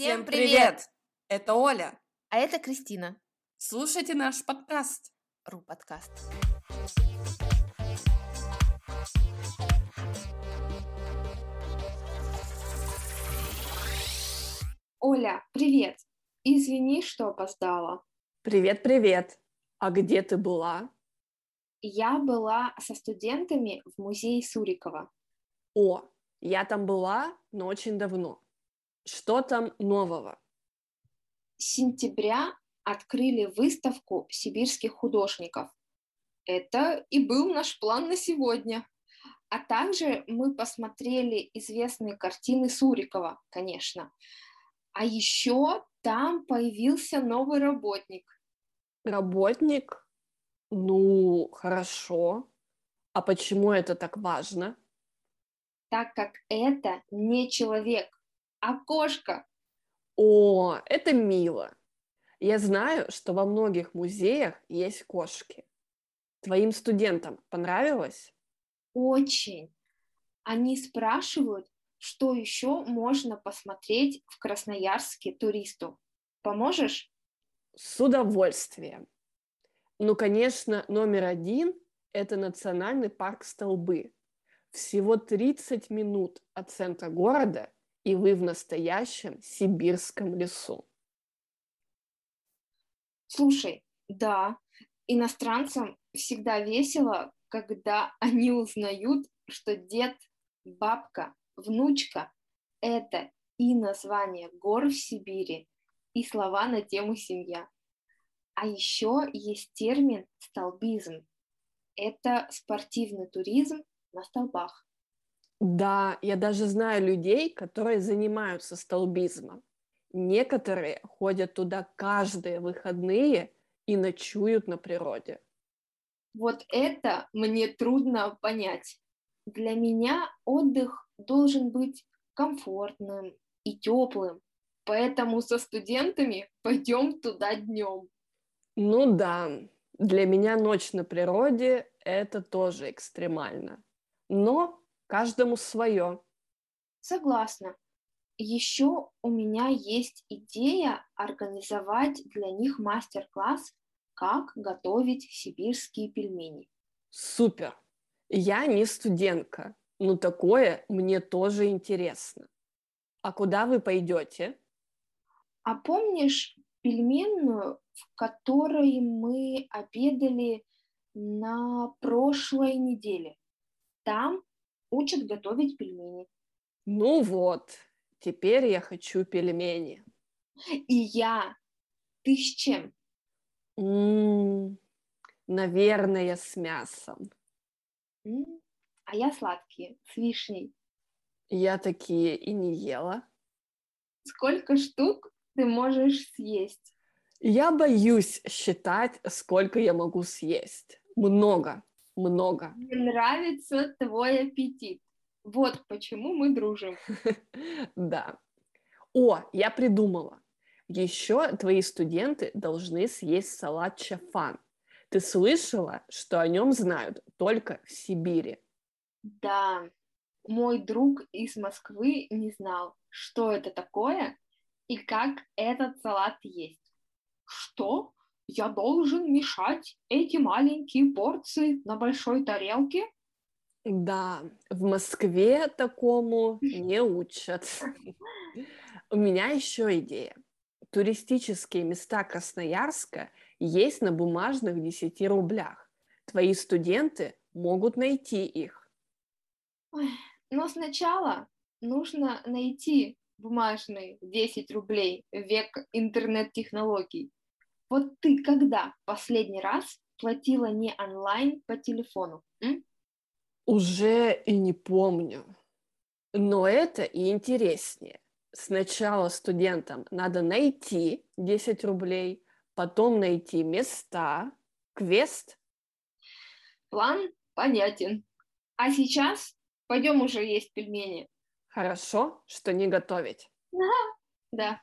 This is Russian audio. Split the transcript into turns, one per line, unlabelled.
Всем привет! Это Оля.
А это Кристина.
Слушайте наш подкаст.
Ру подкаст.
Оля, привет! Извини, что опоздала.
Привет, привет. А где ты была?
Я была со студентами в музее Сурикова.
О, я там была, но очень давно. Что там нового?
С сентября открыли выставку сибирских художников. Это и был наш план на сегодня. А также мы посмотрели известные картины Сурикова, конечно. А еще там появился новый работник.
Работник? Ну, хорошо. А почему это так важно?
Так как это не человек, кошка.
О, это мило. Я знаю, что во многих музеях есть кошки. Твоим студентам понравилось?
Очень. Они спрашивают, что еще можно посмотреть в Красноярске туристу. Поможешь?
С удовольствием. Ну, конечно, номер один – это национальный парк Столбы. Всего 30 минут от центра города, и вы в настоящем сибирском лесу.
Слушай, да, иностранцам всегда весело, когда они узнают, что дед, бабка, внучка – это и название гор в Сибири, и слова на тему «семья». А еще есть термин «столбизм». Это спортивный туризм на столбах.
Да, я даже знаю людей, которые занимаются столбизмом. Некоторые ходят туда каждые выходные и ночуют на природе.
Вот это мне трудно понять. Для меня отдых должен быть комфортным и теплым, поэтому со студентами пойдем туда днем.
Ну да, для меня ночь на природе – это тоже экстремально. Но каждому свое.
Согласна. Еще у меня есть идея организовать для них мастер-класс «Как готовить сибирские пельмени».
Супер! Я не студентка, но такое мне тоже интересно. А куда вы пойдете?
А помнишь пельменную, в которой мы обедали на прошлой неделе? Там учат готовить пельмени.
Ну вот, теперь я хочу пельмени.
И я. Ты с чем?
М-м, наверное, с мясом.
М, А я сладкие, с вишней.
Я такие и не ела.
Сколько штук ты можешь съесть?
Я боюсь считать, сколько я могу съесть. Много, много.
Мне нравится твой аппетит. Вот почему мы дружим.
Да. О, я придумала. Еще твои студенты должны съесть салат чафан. Ты слышала, что о нем знают только в Сибири?
Да, мой друг из Москвы не знал, что это такое и как этот салат есть. Что? Я должен мешать эти маленькие порции на большой тарелке?
Да, в Москве такому не учат. У меня еще идея. Туристические места Красноярска есть на бумажных 10 рублях. Твои студенты могут найти их.
Но сначала нужно найти бумажные 10 рублей век интернет-технологий. Вот ты когда последний раз платила не онлайн по телефону? м?
Уже и не помню. Но это и интереснее. Сначала студентам надо найти 10 рублей, потом найти места, квест.
План понятен. А сейчас пойдем уже есть пельмени.
Хорошо, что не готовить.
Да.